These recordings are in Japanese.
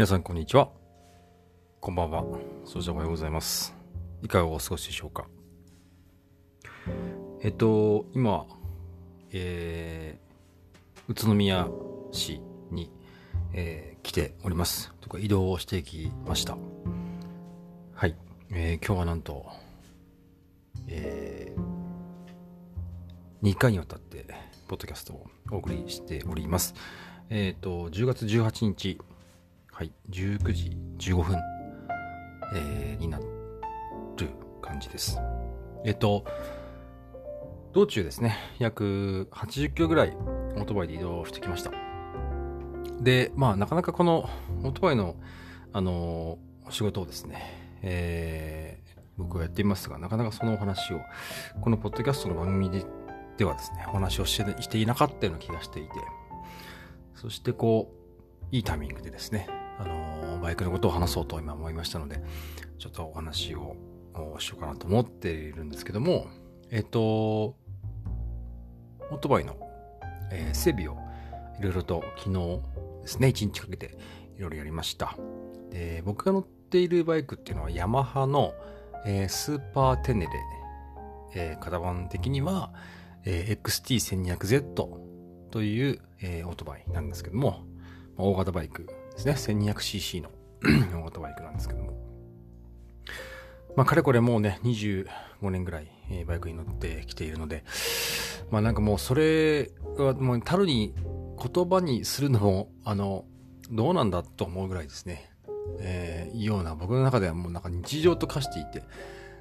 皆さんこんにちは。こんばんは。そしておはようございます。いかがお過ごしでしょうか。えっと、今、えー、宇都宮市に、えー来ております。とか移動をしてきました。はい。えー今日はなんと、え2回にわたって、ポッドキャストをお送りしております。えっ、と、10月18日、はい、19時15分、えーになる感じです。えっ、と、道中ですね、約80キロぐらいオートバイで移動してきました。で、まあ、なかなかこのオートバイの、あのー仕事をですね、えー僕はやっていますが、なかなかそのお話を、このポッドキャストの番組でではですね、お話をしてしていなかったような気がしていて、そしてこう、いいタイミングでですね、あのバイクのことを話そうと今思いましたので、ちょっとお話をしようかなと思っているんですけども、えっ、と、オートバイの、えー整備をいろいろと昨日ですね、1日かけていろいろやりました。で、僕が乗っているバイクっていうのはヤマハの、えースーパーテネレ、えー型番的には、えー XT1200Z という、えーオートバイなんですけども、大型バイクですね。1200cc の 大型バイクなんですけども。まあ、かれこれもうね、25年ぐらい、えーバイクに乗ってきているので、まあなんかもうそれはもう、たるに言葉にするのも、あの、どうなんだと思うぐらいですね。えー、ような、僕の中ではもうなんか日常と化していて、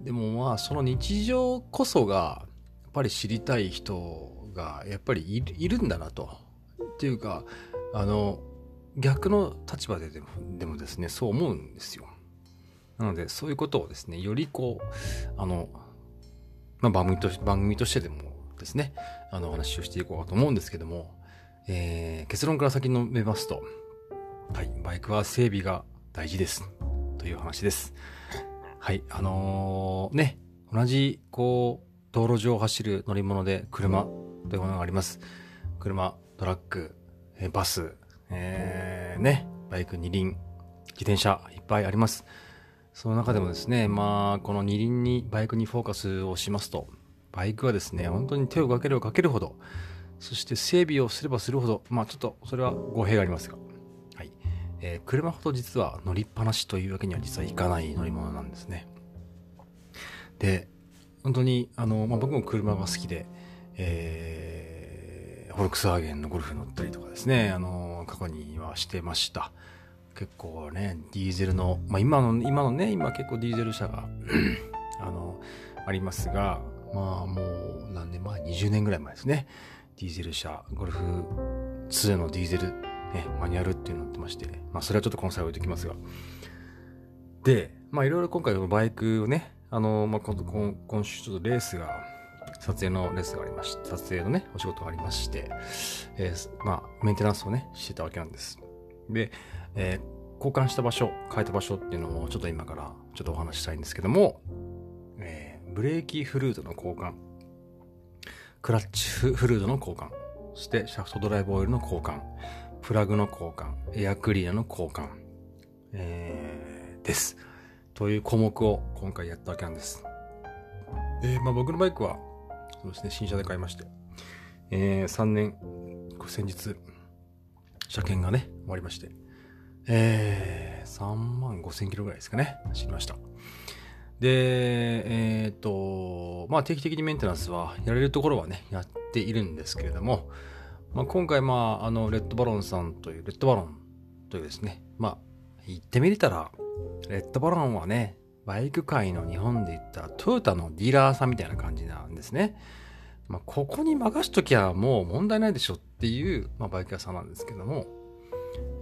でもまあその日常こそが、やっぱり知りたい人がやっぱりいるんだなと。っていうか、あの、逆の立場ででもでもですね、そう思うんですよ。なので、そういうことをですね、よりこう、あの、まあ、番組と番組としてでもですね、あの、お話をしていこうかと思うんですけども、えー結論から先のめますと、はい、バイクは整備が大事です。という話です。はい、あのーね、同じ、こう、道路上を走る乗り物で車というものがあります。車、トラック、えバス、えーね、バイク二輪、自転車、いっぱいあります。その中でもですね、まあ、この二輪に、バイクにフォーカスをしますと、バイクはですね、本当に手をかければかけるほど、そして整備をすればするほど、まあちょっとそれは語弊がありますが、はい。えー車ほど実は乗りっぱなしというわけには実はいかない乗り物なんですね。で、本当に、あの、まあ僕も車が好きで、えー、フォルクスワーゲンのゴルフ乗ったりとかですね、あの、過去にはしてました。結構ね、ディーゼルの、まあ今の、今のね、今結構ディーゼル車が、あの、ありますが、まあもう何年前 ?20 年ぐらい前ですね。ディーゼル車、ゴルフ2のディーゼル、ね、マニュアルっていうのになってまして、まあそれはちょっとこの際置いておきますが。で、まあいろいろ今回のバイクをね、あの、まあ今今週ちょっとレースが、撮影のレースンがありまして、撮影のね、お仕事がありまして、えーまあメンテナンスをね、してたわけなんです。で、えー交換した場所、変えた場所っていうのをちょっと今からちょっとお話したいんですけども、えーブレーキフルードの交換、クラッチフルードの交換、そしてシャフトドライブオイルの交換、プラグの交換、エアクリーナーの交換、えーです。という項目を今回やったわけなんです。で、まあ僕のバイクは、そうですね、新車で買いまして、えー3年、先日、車検がね、終わりまして、えー、3万5千キロぐらいですかね、走りました。で、えっ、と、まあ定期的にメンテナンスはやれるところはね、やっているんですけれども、まあ今回まあ、あの、レッドバロンさんという、レッドバロンというですね、まあ、言ってみれたら、レッドバロンはね、バイク界の日本で言ったトヨタのディーラーさんみたいな感じなんですね。まあ、ここに任しときゃもう問題ないでしょっていう、まあ、バイク屋さんなんですけども、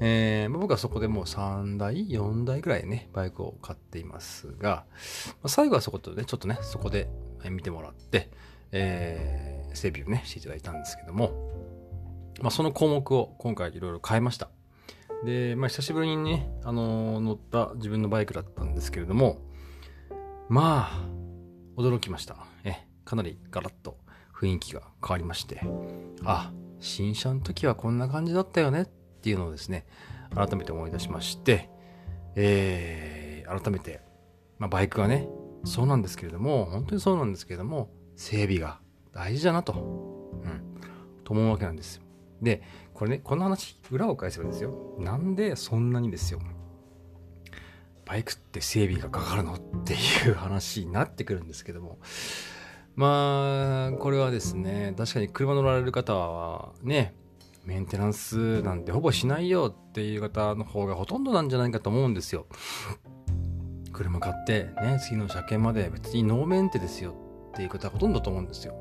えー僕はそこでもう3台、4台ぐらいね、バイクを買っていますが、まあ、最後はそことね、ちょっとね、そこで見てもらって、えー整備をね、していただいたんですけども、まあ、その項目を今回いろいろ変えました。で、まあ、久しぶりにね、あのー乗った自分のバイクだったんですけれども、まあ、驚きました。え、かなりガラッと雰囲気が変わりまして、あ、新車の時はこんな感じだったよねっていうのをですね、改めて思い出しまして、えー、改めて、まあ、バイクはね、そうなんですけれども、本当にそうなんですけれども、整備が大事だなと、うん、と思うわけなんですよ。で、これね、この話、裏を返せばですよ。なんでそんなにですよ、バイクって整備がかかるの？っていう話になってくるんですけども、まあ、これはですね、確かに車乗られる方はね、メンテナンスなんてほぼしないよっていう方の方がほとんどなんじゃないかと思うんですよ。車買ってね、次の車検まで別にノーメンテですよっていう方はほとんどと思うんですよ。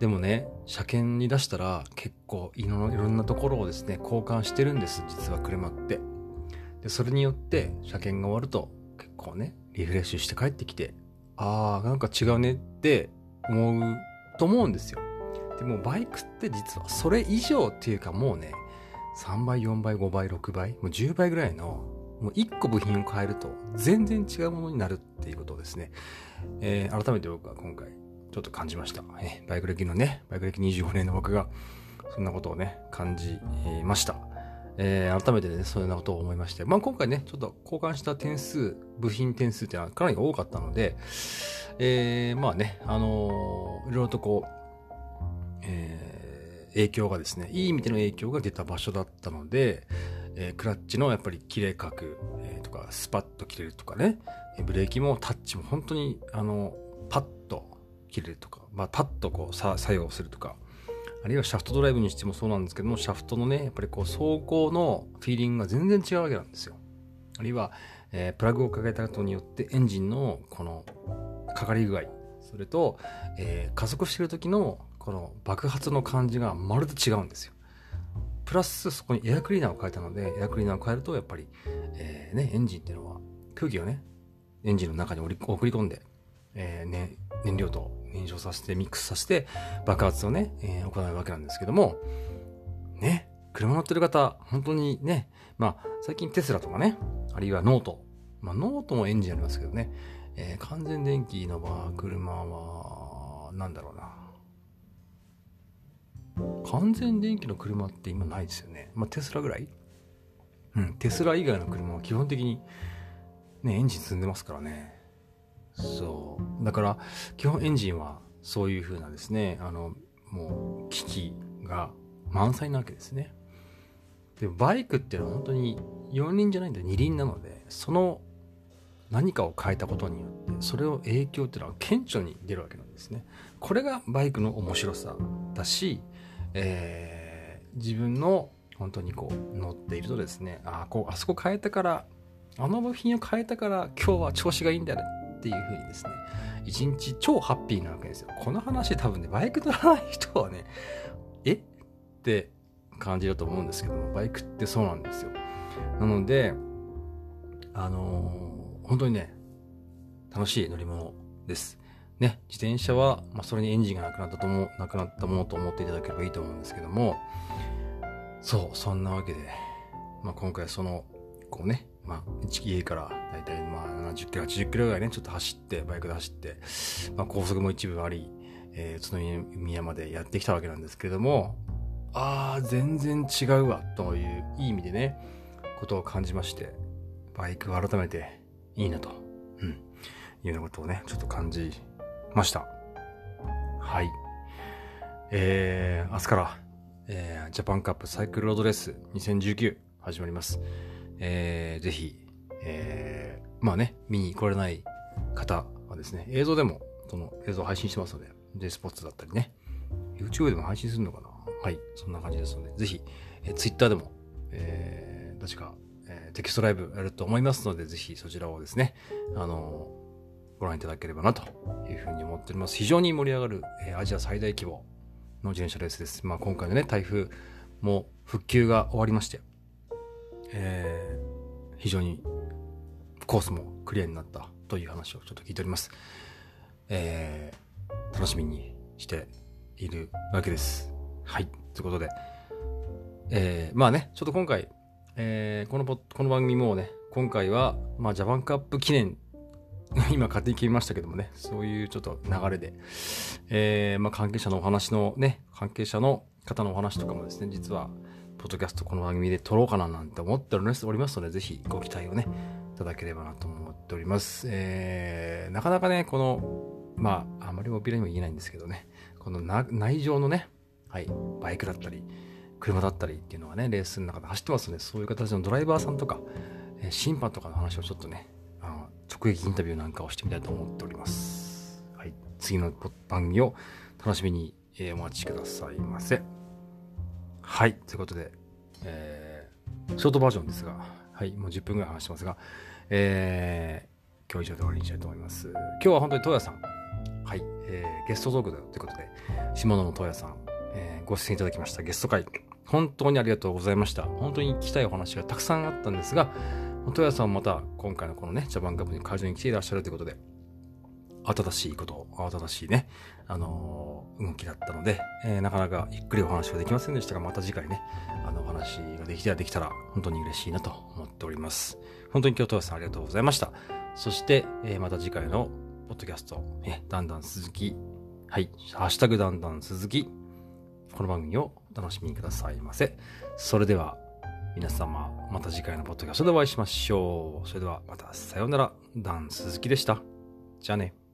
でもね、車検に出したら結構いろいろんなところをですね、交換してるんです、実は車って。で、それによって車検が終わると結構ね、リフレッシュして帰ってきて、ああ、なんか違うねって思うと思うんですよ。でもバイクって実はそれ以上っていうかもうね、3倍、4倍、5倍、6倍、もう10倍ぐらいの、もう1個部品を変えると全然違うものになるっていうことをですね、えー、改めて僕は今回ちょっと感じました。えー、バイク歴のね、バイク歴25年の僕がそんなことをね、感じました。えー、改めてね、そういうようなことを思いまして、まあ今回ね、ちょっと交換した点数、部品点数っていうのはかなり多かったので、えー、まあね、あのー、いろいろとこう、えー、影響がですね、いい意味での影響が出た場所だったので、えー、クラッチのやっぱり切れ角、えー、とか、スパッと切れるとかね、ブレーキもタッチも本当に、あの、パッと切れるとか、まあ、パッとこう作用するとか、あるいはシャフトドライブにしてもそうなんですけども、シャフトのね、やっぱりこう走行のフィーリングが全然違うわけなんですよ。あるいは、えー、プラグをかけたことによってエンジンのこのかかり具合、それと、えー、加速してる時のこの爆発の感じがまるで違うんですよ。プラスそこにエアクリーナーを変えたので、エアクリーナーを変えるとやっぱり、えー、ね、エンジンっていうのは空気をね、エンジンの中に送り込んで、えーね、燃料と燃焼させてミックスさせて爆発をね、えー、行うわけなんですけども、ね、車乗ってる方、本当にね、まあ、最近テスラとかね、あるいはノート、まあ、ノートもエンジンありますけどね、えー、完全電気の場、車は、なんだろうな。完全電気の車って今ないですよね。まあ、テスラぐらい？うん、テスラ以外の車は基本的に、ね、エンジン積んでますからね。そう。だから、基本エンジンはそういう風なですね、あの、もう、機器が満載なわけですね。で、バイクっていうのは本当に4輪じゃないんで2輪なので、その何かを変えたことによって、それを影響っていうのは顕著に出るわけなんですね。これがバイクの面白さだし、えー、自分の本当にこう乗っているとですね、あこう、あそこ変えたから、あの部品を変えたから今日は調子がいいんだよねっていう風にですね、一日超ハッピーなわけですよ。この話多分ね、バイク乗らない人はね、え？って感じると思うんですけども、バイクってそうなんですよ。なので、あのー、本当にね、楽しい乗り物です。ね、自転車は、まあ、それにエンジンがなくなったとも、なくなったものと思っていただければいいと思うんですけども、そう、そんなわけで、まあ、今回その、こうね、まあ、家からだいたいまあ70キロ、80キロぐらいね、ちょっと走って、バイクで走って、まあ、高速も一部あり、えー、宇都宮までやってきたわけなんですけれども、ああ、全然違うわ、という、いい意味でね、ことを感じまして、バイクを改めていいなと、うん、いうようなことをね、ちょっと感じました。はい。えー、明日から、えー、ジャパンカップサイクルロードレース2019始まります。えー、ぜひ、えー、まあね、見に来られない方はですね、映像でも、その映像配信してますので、J スポーツだったりね、YouTube でも配信するのかな？はい、そんな感じですので、ぜひ、えー、Twitter でも、えー、確か、えー、テキストライブやると思いますので、ぜひそちらをですね、あのー、ご覧いただければなというふうに思っております。非常に盛り上がる、えー、アジア最大規模の自転車レースです。まあ今回のね、台風も復旧が終わりまして、えー、非常にコースもクリアになったという話をちょっと聞いております。えー、楽しみにしているわけです。はい。ということで、えー、まあね、ちょっと今回、えー、このこの番組もね、今回は、まあ、ジャパンカップ記念、今勝手に決めましたけどもね、そういうちょっと流れで、えー、まあ、関係者のお話のね、関係者の方のお話とかもですね、実は、ポッドキャストこの番組で撮ろうかななんて思っておりますので、ぜひご期待をね、いただければなと思っております。えー、なかなかね、この、まあ、あまりおびらにも言えないんですけどね、この内情のね、はい、バイクだったり、車だったりっていうのがね、レースの中で走ってますので、そういう形のドライバーさんとか、えー、審判とかの話をちょっとね、あの直撃インタビューなんかをしてみたいと思っております。はい、次の番組を楽しみに、お待ちくださいませ。はい、ということで、えー、ショートバージョンですが、はい、もう10分ぐらい話してますが、えー、今日以上で終わりにしたいと思います。今日は本当に東谷さん、はい、えー、ゲストトークだよということで、下野の東谷さん、えー、ご出演いただきました。ゲスト会、本当にありがとうございました。本当に聞きたいお話がたくさんあったんですが、東谷さんまた今回のこのね、ジャパンカップに会場に来ていらっしゃるということで、新しいこと、新しいね、あのー、動きだったので、えー、なかなかゆっくりお話はできませんでしたが、また次回ね、あの、お話ができたらできたら、本当に嬉しいなと思っております。本当に今日、東谷さんありがとうございました。そして、えー、また次回のポッドキャスト、えだんだん鈴木、はい、ハッシュタグだんだん鈴木、この番組をお楽しみくださいませ。それでは、皆様、また次回のポッドキャストでお会いしましょう。それでは、また、さようなら、ダン鈴木でした。じゃあね。